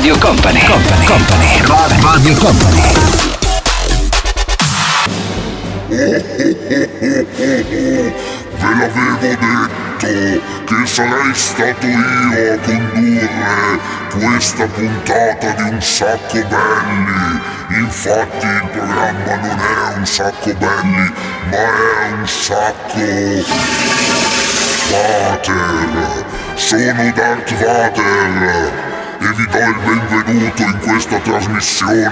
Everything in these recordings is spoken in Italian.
Radio Company, Company, Company, Radio Company. Ve l'avevo detto che sarei stato io a condurre questa puntata di Un Sacco Belli. Infatti il programma non è Un Sacco Belli, ma è Un Sacco Vater. Sono Darth Vader e vi do il benvenuto in questa trasmissione.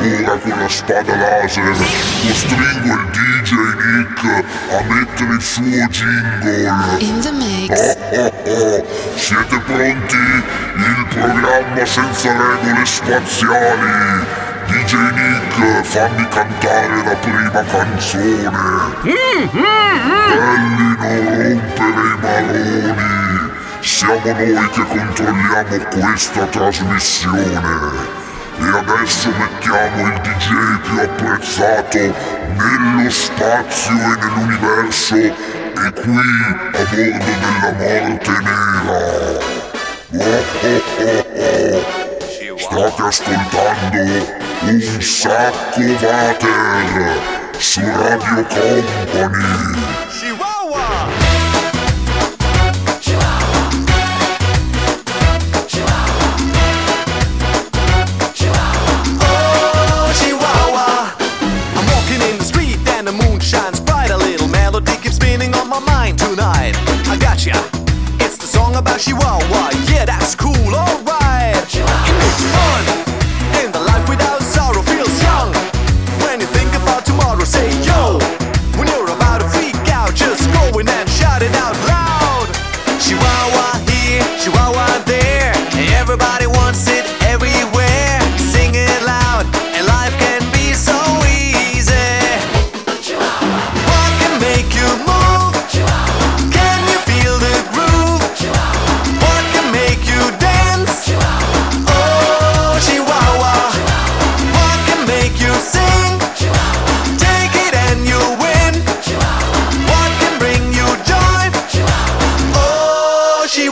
Ora con la spada laser costringo il DJ Nick a mettere il suo jingle. In the mix. Oh, oh, oh. Siete pronti? Il programma senza regole spaziali. DJ Nick, fammi cantare la prima canzone. Belli non rompere i maroni. Siamo noi che controlliamo questa trasmissione. E adesso mettiamo il DJ più apprezzato nello spazio e nell'universo e qui a bordo della morte nera. Oh, oh, oh, oh. State ascoltando un sacco Vater su Radio Company. she won't.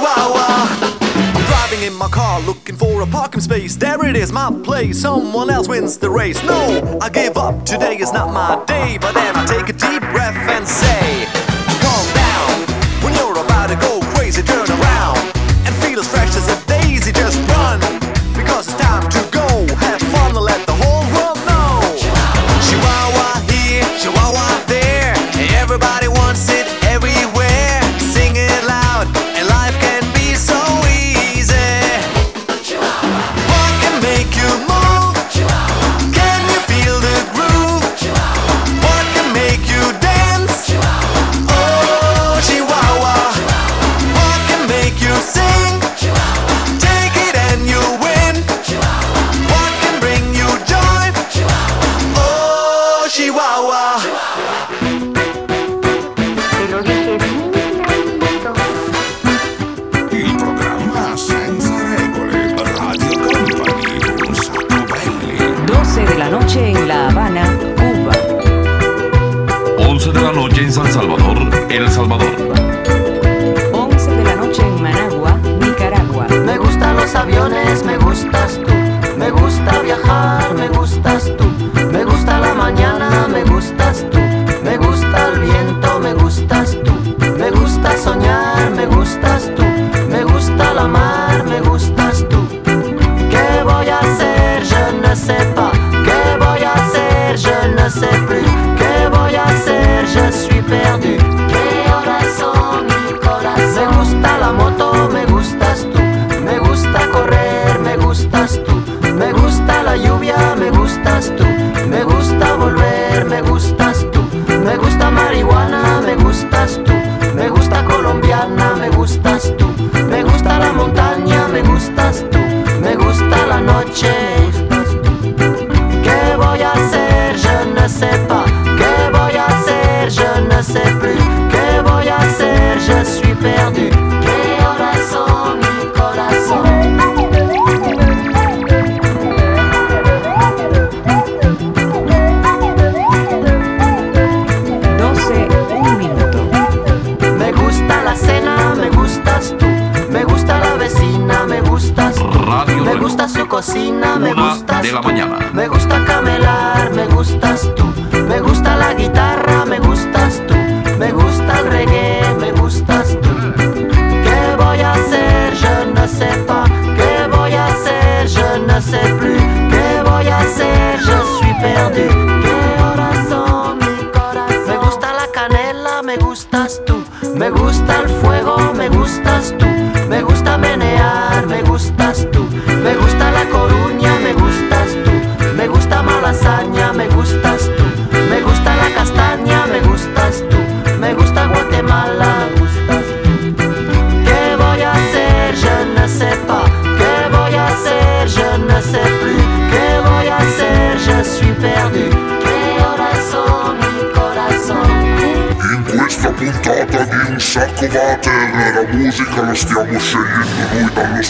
Chihuahua. I'm driving in my car looking for a parking space. There it is, my place. Someone else wins the race. No, I give up. Today is not my day. But then I take a deep breath and say,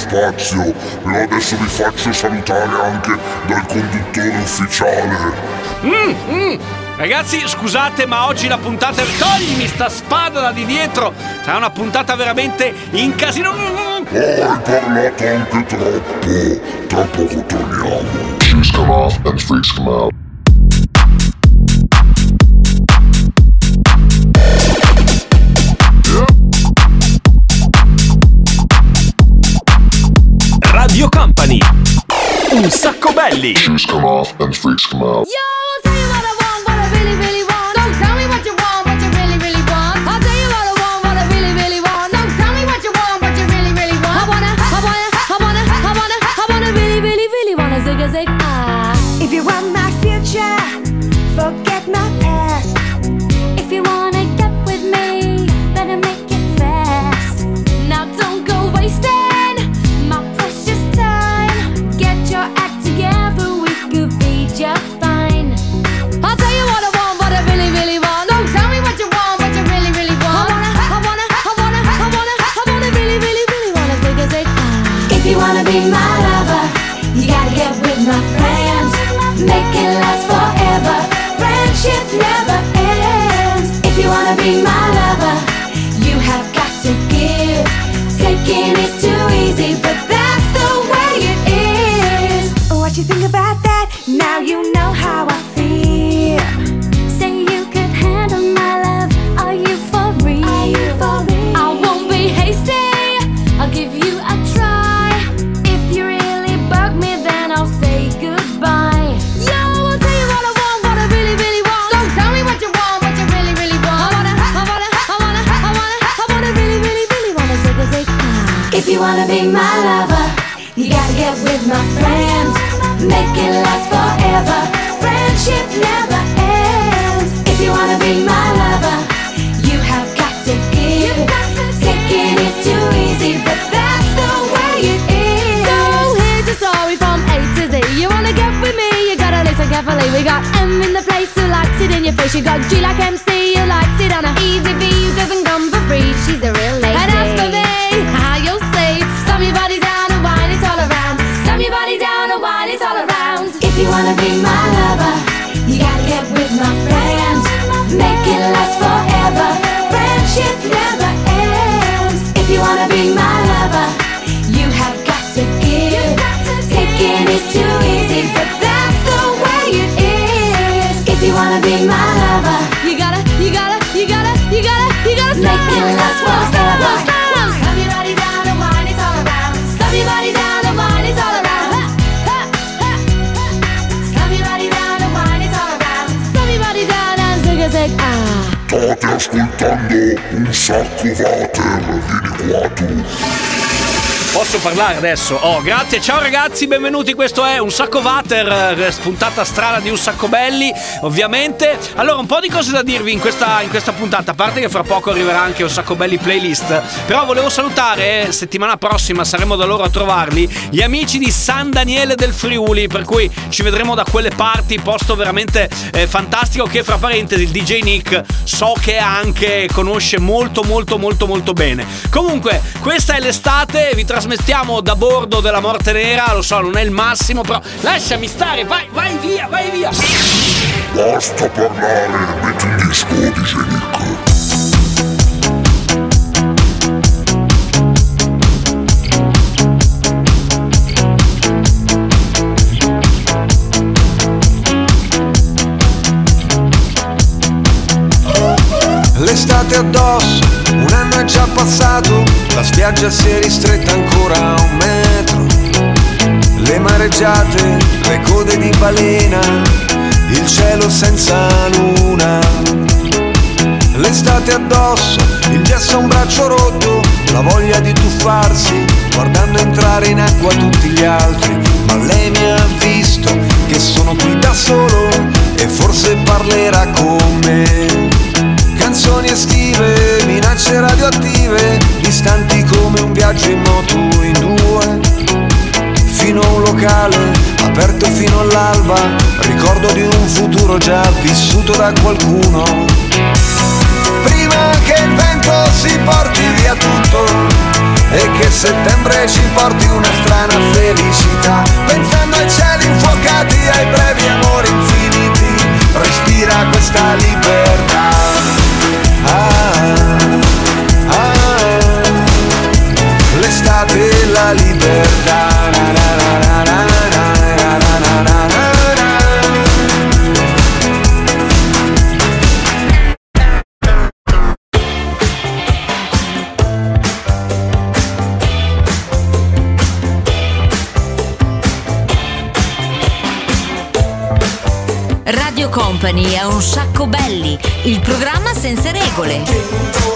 spazio, però adesso vi faccio salutare anche dal conduttore ufficiale. Mm, mm. Ragazzi, scusate, ma oggi la puntata. Toglimi sta spada da di dietro! Sarà una puntata veramente in casino. Mm, mm, mm. Oh, hai parlato anche troppo. Tra poco torniamo. Shoes come off and freaks come out. Shoes come off and freaks come out. Yo! state ascoltando un sacco water 24 Posso parlare adesso? Oh, grazie, ciao ragazzi, benvenuti. Questo è un sacco Vater, eh, puntata strana di un sacco belli, ovviamente. Allora, un po' di cose da dirvi in questa, in questa puntata, a parte che fra poco arriverà anche un sacco belli playlist. Però volevo salutare, eh, settimana prossima saremo da loro a trovarli, gli amici di San Daniele del Friuli, per cui ci vedremo da quelle parti, posto veramente eh, fantastico che fra parentesi il DJ Nick so che anche conosce molto molto molto molto bene. Comunque, questa è l'estate, vi trasmettiamo da bordo della Morte Nera, lo so, non è il massimo, però lasciami stare, vai, vai via, vai via. Basta parlare, metti un disco, DJ Nick. L'estate addosso, un anno è già passato, la spiaggia si è ristretta ancora a un metro. Le mareggiate, le code di balena, il cielo senza luna. L'estate addosso, il gesso a un braccio rotto, la voglia di tuffarsi, guardando entrare in acqua tutti gli altri. Ma lei mi ha visto che sono qui da solo e forse parlerà con me. Canzoni estive, minacce radioattive, distanti come un viaggio in moto in due. Fino a un locale, aperto fino all'alba, ricordo di un futuro già vissuto da qualcuno. Prima che il vento si porti via tutto e che settembre ci porti una strana felicità, pensando ai cieli infuocati, ai brevi amori infiniti, respira questa libertà. la libertà na, na, na, Radio Company è un sacco belli, il programma senza regole.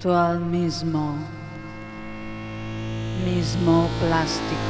Virtual mismo. Mismo plástico.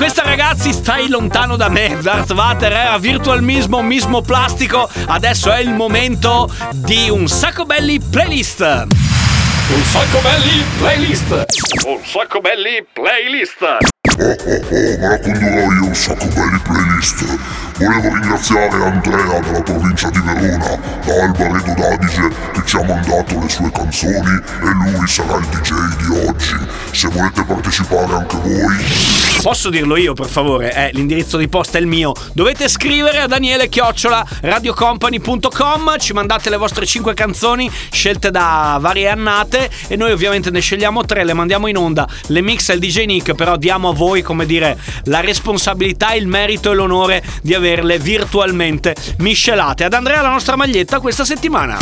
Questa ragazzi stai lontano da me. Darth Vader era virtualmismo, mismo plastico. Adesso è il momento di un sacco belli playlist. Un sacco belli playlist. Un sacco belli playlist. Oh oh oh, me la condurrò io un sacco belli playlist. Volevo ringraziare Andrea della provincia di Verona, da Alba Redo d'Adige, che ci ha mandato le sue canzoni e lui sarà il DJ di oggi. Se volete partecipare anche voi, Posso dirlo io, per favore? Eh, l'indirizzo di posta è il mio. Dovete scrivere a Daniele Chiocciola radiocompany.com. Ci mandate le vostre 5 canzoni scelte da varie annate. E noi, ovviamente, ne scegliamo tre, le mandiamo in onda. Le mixa il DJ Nick, però diamo a voi, come dire, la responsabilità, il merito e l'onore di averle virtualmente miscelate. Ad Andrea la nostra maglietta questa settimana.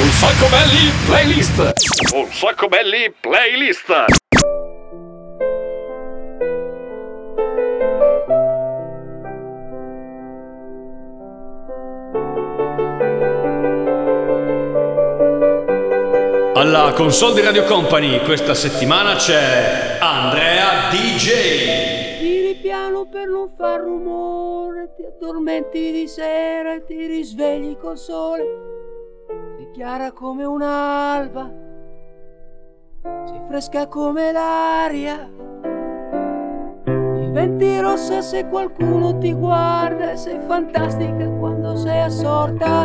Un sacco belli playlist. Un sacco belli playlist. Alla console di Radio Company questa settimana c'è Andrea DJ. Piano per non far rumore, ti addormenti di sera e ti risvegli col sole. Sei chiara come un'alba, sei fresca come l'aria. Diventi rossa se qualcuno ti guarda e sei fantastica quando sei assorta.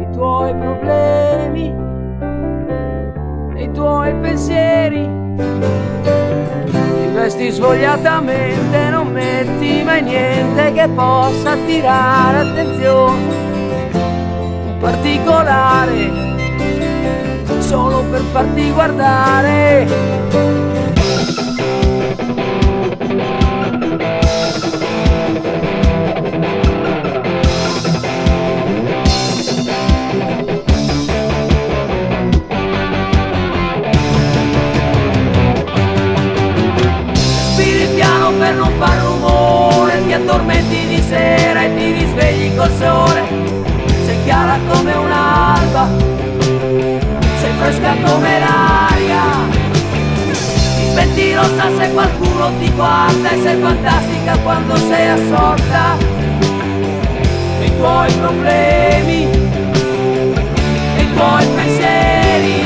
I tuoi problemi, i tuoi pensieri. Ti vesti svogliatamente, non metti mai niente che possa attirare attenzione. Particolare, solo per farti guardare. Sera e ti risvegli col sole. Sei chiara come un'alba, sei fresca come l'aria. Ti senti rossa se qualcuno ti guarda e sei fantastica quando sei assorta. I tuoi problemi, i tuoi pensieri.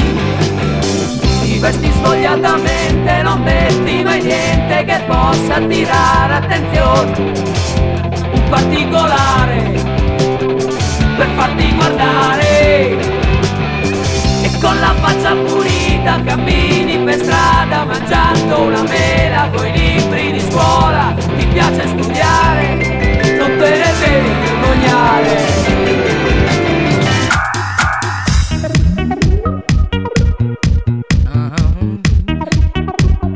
Ti vesti svogliatamente, non metti mai niente che possa attirare attenzione. Particolare per farti guardare. E con la faccia pulita cammini per strada mangiando una mela coi libri di scuola. Ti piace studiare, non te ne devi vergognare.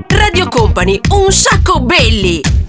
Radio Company, un sacco belli!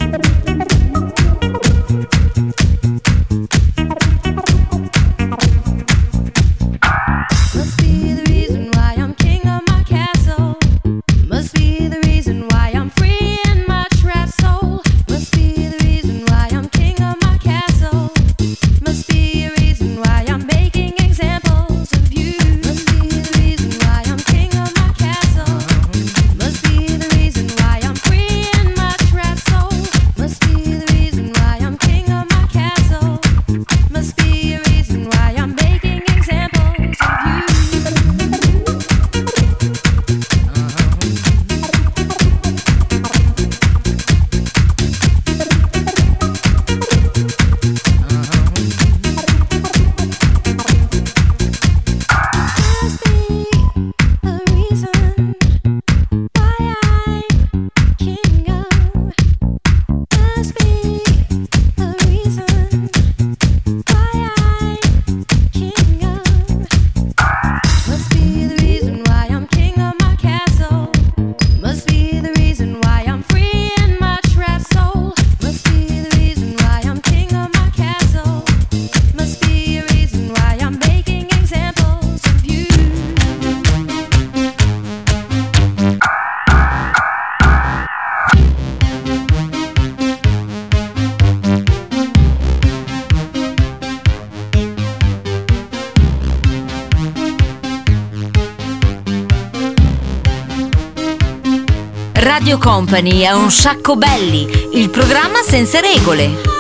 Company è un sacco belli, il programma senza regole.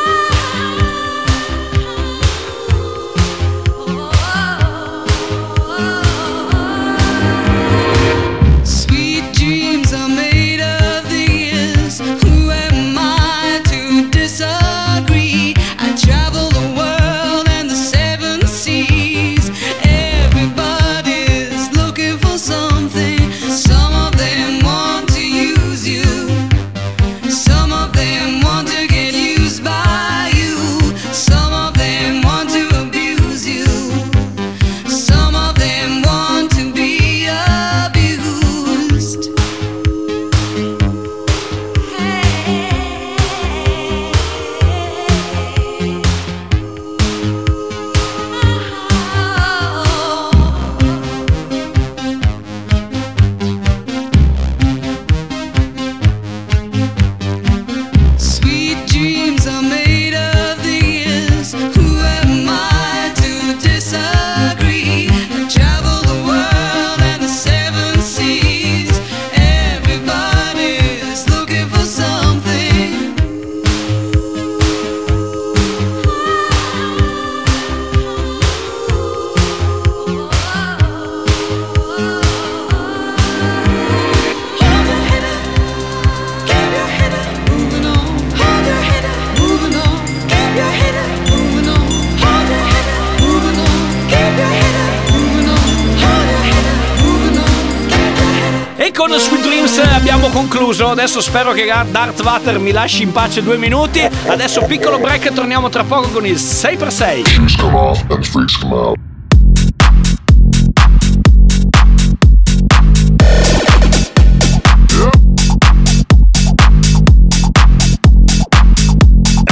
Concluso. Adesso spero che Darth Vader mi lasci in pace due minuti. Adesso piccolo break e torniamo tra poco con il 6x6. Shoes come off and freaks come out.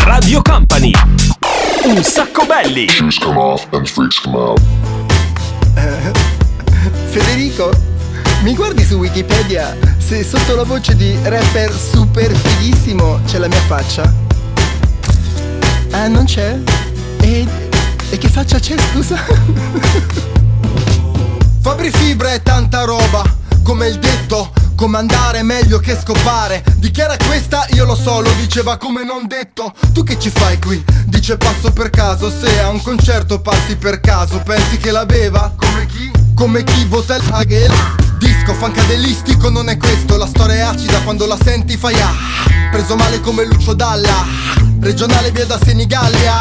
Radio Company. Un sacco belli. Shoes come off and freaks come out. Federico, mi guardi su Wikipedia se sotto la voce di rapper super fighissimo c'è la mia faccia? Ah, non c'è? E, e che faccia c'è, scusa? Fabri Fibra è tanta roba, come il detto, comandare è meglio che scopare. Dichiara questa, io lo so, lo diceva come non detto. Tu che ci fai qui? Dice passo per caso, se a un concerto passi per caso, pensi che la beva? Come chi? Come chi vota il Hagel? Disco fancadelistico non è questo, la storia è acida quando la senti fai ah. Preso male come Lucio Dalla, regionale via da Senigallia.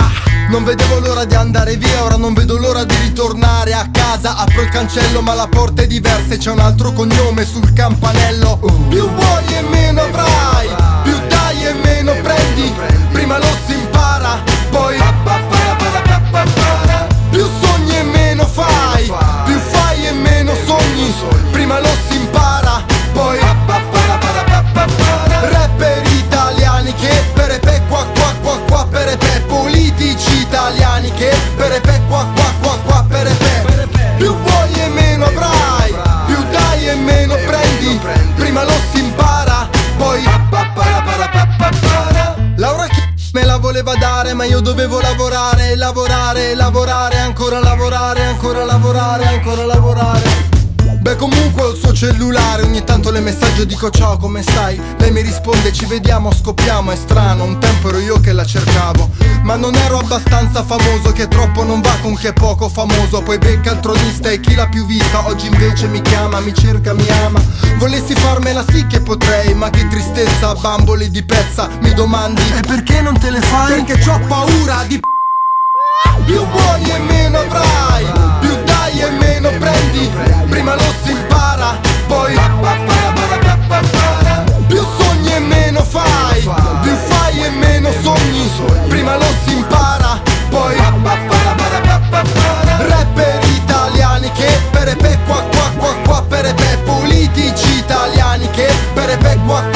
Non vedevo l'ora di andare via, ora non vedo l'ora di ritornare a casa. Apro il cancello ma la porta è diversa e c'è un altro cognome sul campanello. Più vuoi e meno avrai, più dai e meno prendi. Prima lo si impara, poi Prima lo si impara, poi rapper italiani che per pe qua qua qua qua per pe politici italiani che per pe qua qua qua qua per pe più vuoi e meno avrai, più dai e meno prendi. Prima lo si impara, poi Laura chi me la voleva dare ma io dovevo lavorare, lavorare, lavorare, ancora lavorare, ancora lavorare, ancora lavorare. Beh comunque ho il suo cellulare Ogni tanto le messaggio dico ciao come stai? Lei mi risponde ci vediamo scoppiamo È strano un tempo ero io che la cercavo. Ma non ero abbastanza famoso Che troppo non va con chi è poco famoso. Poi becca il tronista e chi l'ha più vista. Oggi invece mi chiama, mi cerca, mi ama. Volessi farmela sì che potrei Ma che tristezza, bamboli di pezza Mi domandi E perché non te le fai? Perché ho paura di più vuoi e meno avrai e meno prendi Prima lo si impara Poi Più sogni e meno fai Più fai e meno sogni Prima lo si impara Poi Rapper italiani che per pe qua qua qua qua per pe Politici italiani che per qua qua qua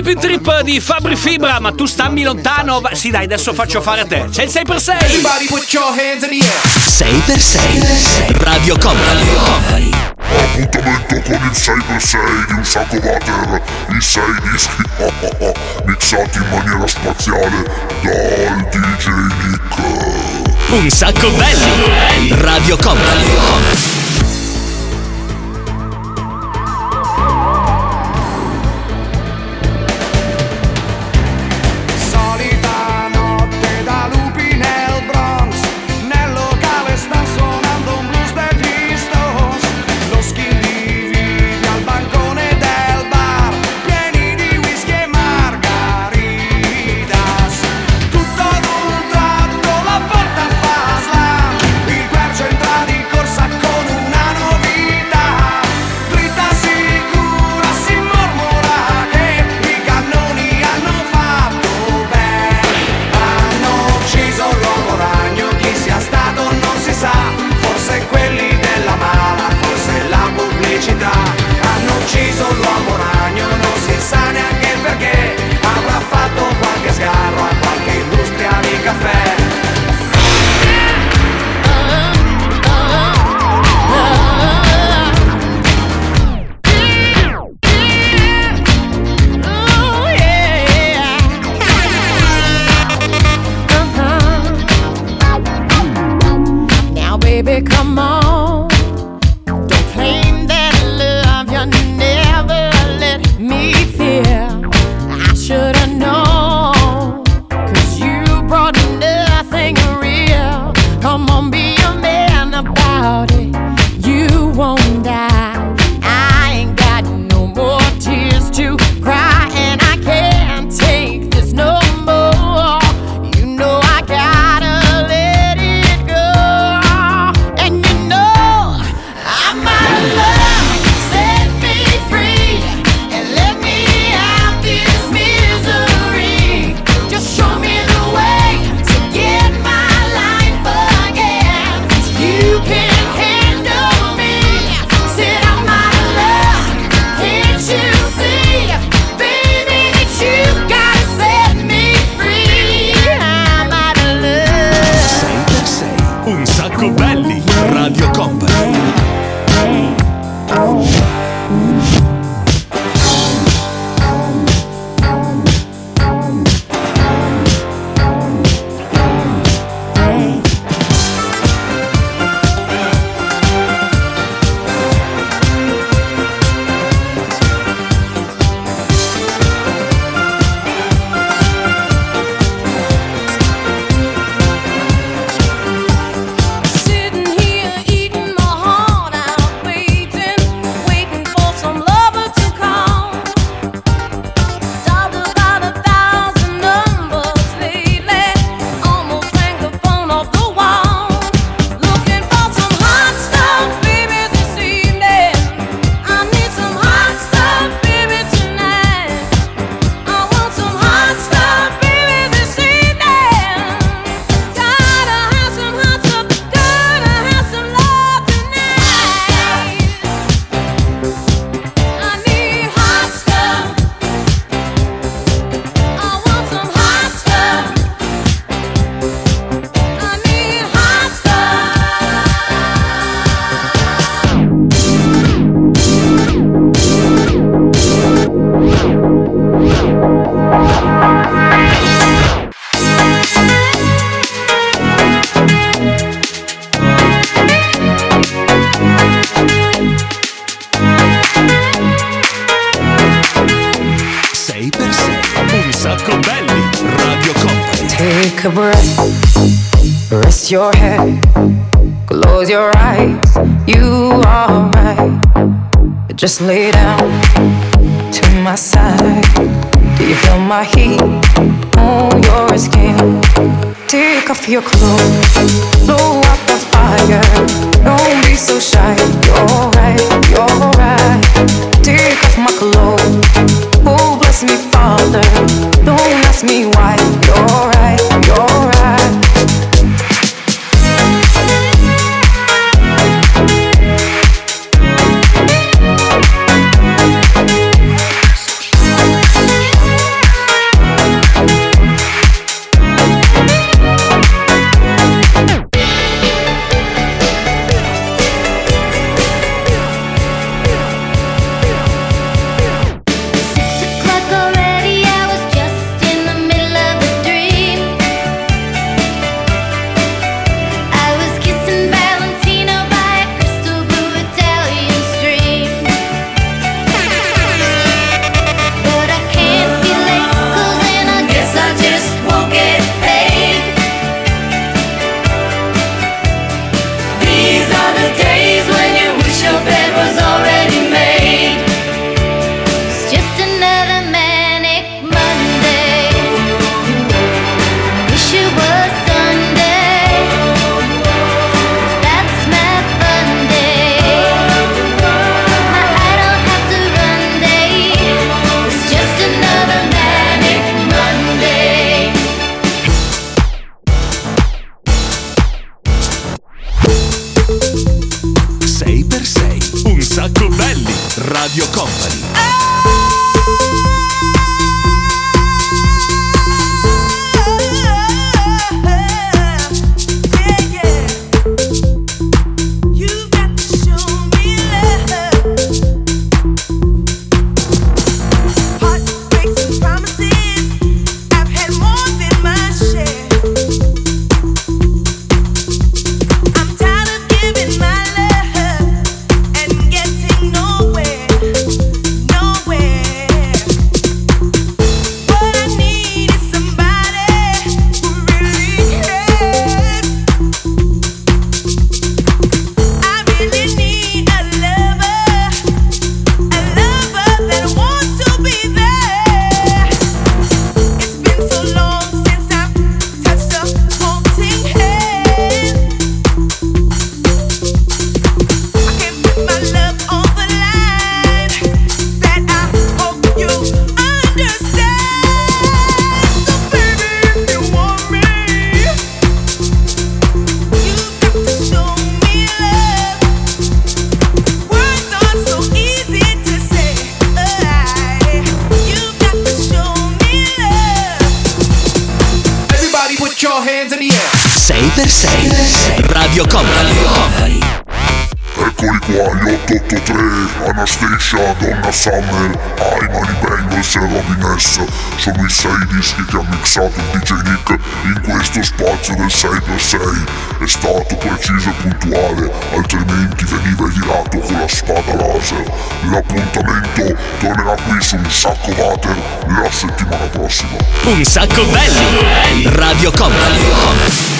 Trip in Trip di Fabri Fibra, ma tu stammi lontano. Va- sì, dai, adesso faccio fare a te. C'è il 6x6. Everybody with your hands in air! 6x6 Radio Company. Company. Appuntamento con il 6x6 di un sacco water. I 6 dischi mixati in maniera spaziale dal DJ Nick. Un sacco belli. Radio Company. Just lay down to my side. Do you feel my heat on your skin? Take off your clothes. Summer, Ayman Bengals e Robin S. Sono i sei dischi che ha mixato DJ Nick in questo spazio del 6x6. È stato preciso e puntuale, altrimenti veniva girato con la spada laser. L'appuntamento tornerà qui su un sacco water la settimana prossima. Un sacco belli. Radio Company.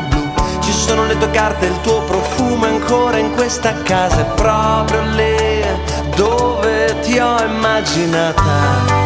Ci sono le tue carte, il tuo profumo ancora in questa casa, è proprio lì dove ti ho immaginata.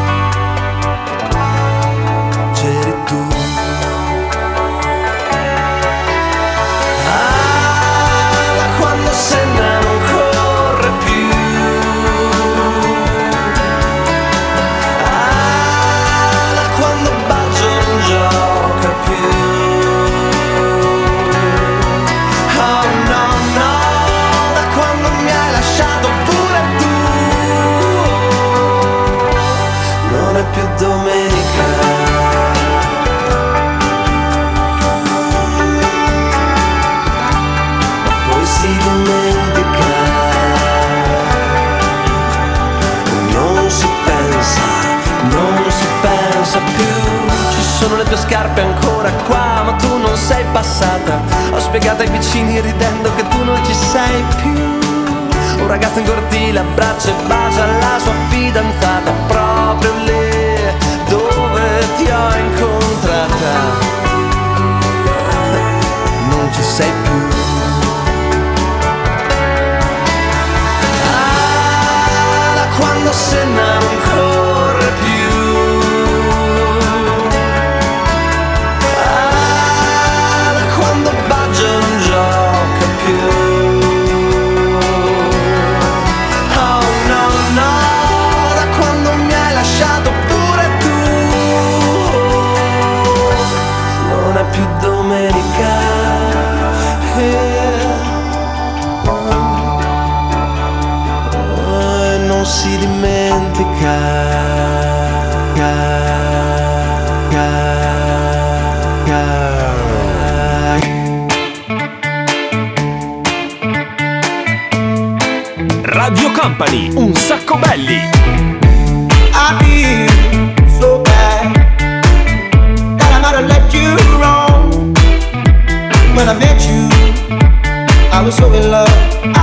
Scarpe ancora qua, ma tu non sei passata. Ho spiegato ai vicini ridendo che tu non ci sei più. Un ragazzo in cortile abbraccia e bacia la sua fidanzata proprio lì dove ti ho incontrata. Non ci sei più. Quando Company. Un sacco belli. I so bad that I might have let. When I met you, I was so in love.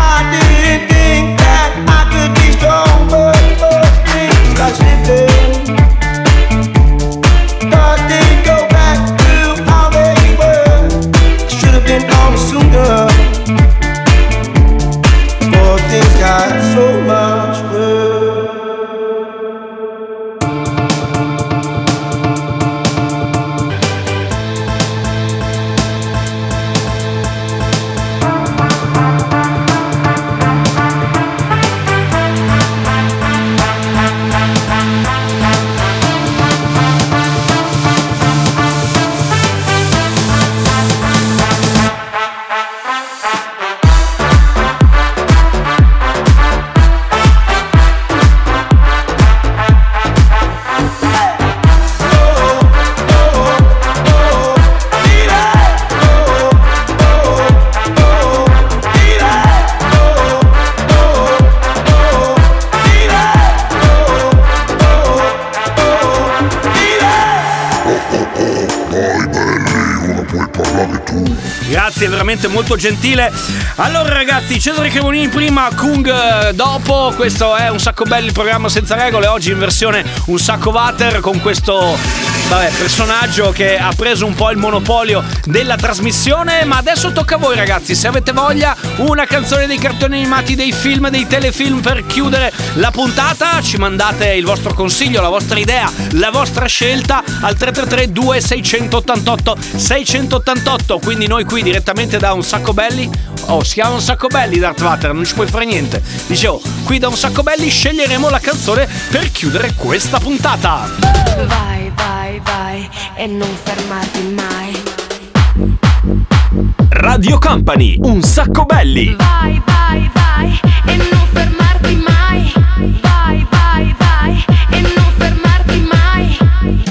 Gentile. Allora ragazzi, Cesare Cremonini prima, Kung eh, dopo, questo è un sacco belli il programma senza regole, oggi in versione un sacco water con questo vabbè, personaggio che ha preso un po' il monopolio della trasmissione, ma adesso tocca a voi ragazzi, se avete voglia, una canzone dei cartoni animati, dei film, dei telefilm per chiudere la puntata, ci mandate il vostro consiglio, la vostra idea, la vostra scelta al 333 2688 688, quindi noi qui direttamente da un sacco belli, oh si chiama un sacco belli Darth Vader, non ci puoi fare niente, dicevo, qui da un sacco belli sceglieremo la canzone per chiudere questa puntata. Vai, vai, vai e non fermarti mai. Radio Company, un sacco belli. Vai, vai, vai e non fermarti mai. Vai, vai, vai e non fermarti mai.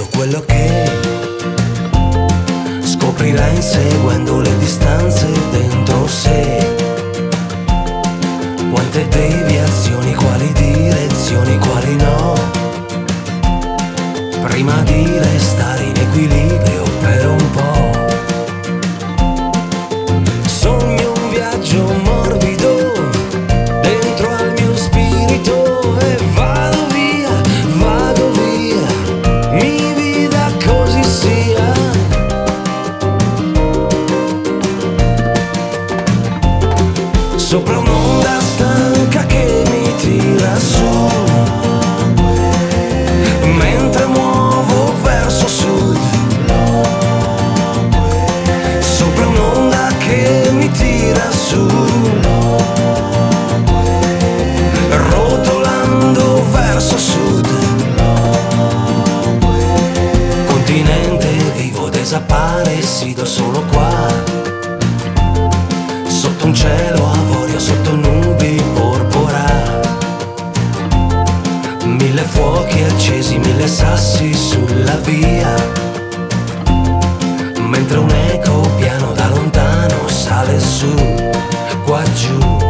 Solo quello che scoprirà inseguendo le distanze dentro sé. Quante deviazioni, quali direzioni, quali no. Prima di restare in equilibrio mi tira su, rotolando verso sud. Continente vivo desaparecido solo qua. Sotto un cielo avorio, sotto nubi porpora. Mille fuochi accesi, mille sassi sulla via. Mentre un lontano sale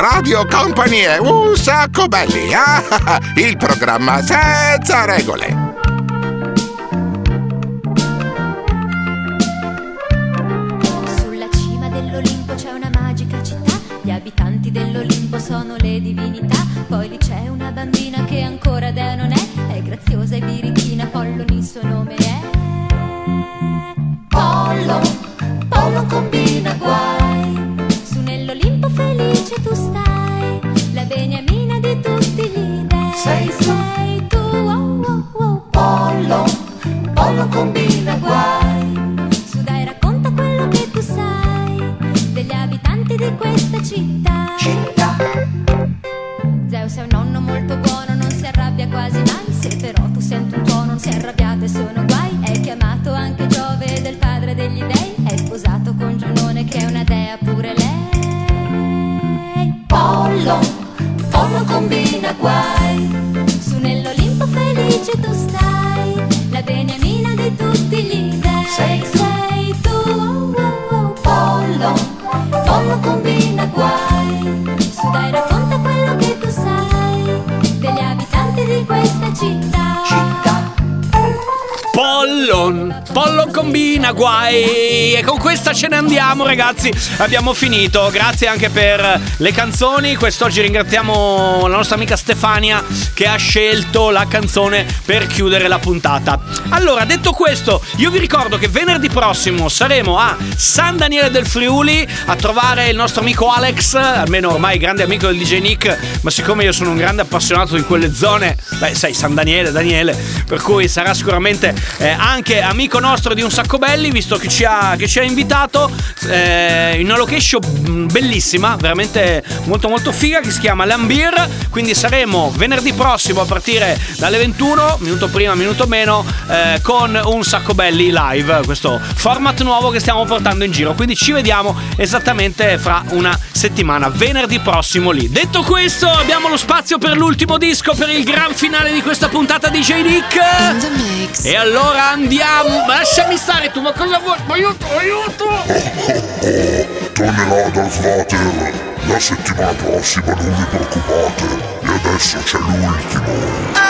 Radio Company è un sacco belli. Ah, ah, ah, il programma senza regole. Sulla cima dell'Olimpo c'è una magica città, gli abitanti dell'Olimpo sono le divinità. Poi lì c'è una bambina che ancora dea non è, è graziosa e questa ce ne andiamo ragazzi, abbiamo finito, grazie anche per le canzoni, quest'oggi ringraziamo la nostra amica Stefania che ha scelto la canzone per chiudere la puntata. Allora, detto questo, io vi ricordo che venerdì prossimo saremo a San Daniele del Friuli a trovare il nostro amico Alex, almeno ormai grande amico del DJ Nick, ma siccome io sono un grande appassionato di quelle zone, beh sai, San Daniele, Daniele, per cui sarà sicuramente eh, anche amico nostro di Un Sacco Belli, visto che ci ha, che ci ha invitato eh, in una location mm, bellissima, veramente molto molto figa, che si chiama Lambir, quindi saremo venerdì prossimo a partire dalle 21, minuto prima, minuto meno, eh, con Un Sacco Belli live, questo format nuovo che stiamo portando in giro, quindi ci vediamo esattamente fra una settimana, venerdì prossimo lì. Detto questo, abbiamo lo spazio per l'ultimo disco, per il gran finale di questa puntata di J-Nick. E allora andiamo. Lasciami stare tu, ma cosa vuoi? Ma Aiuto, aiuto! Tornerà dal Svater la settimana prossima, non vi preoccupate. E adesso c'è l'ultimo.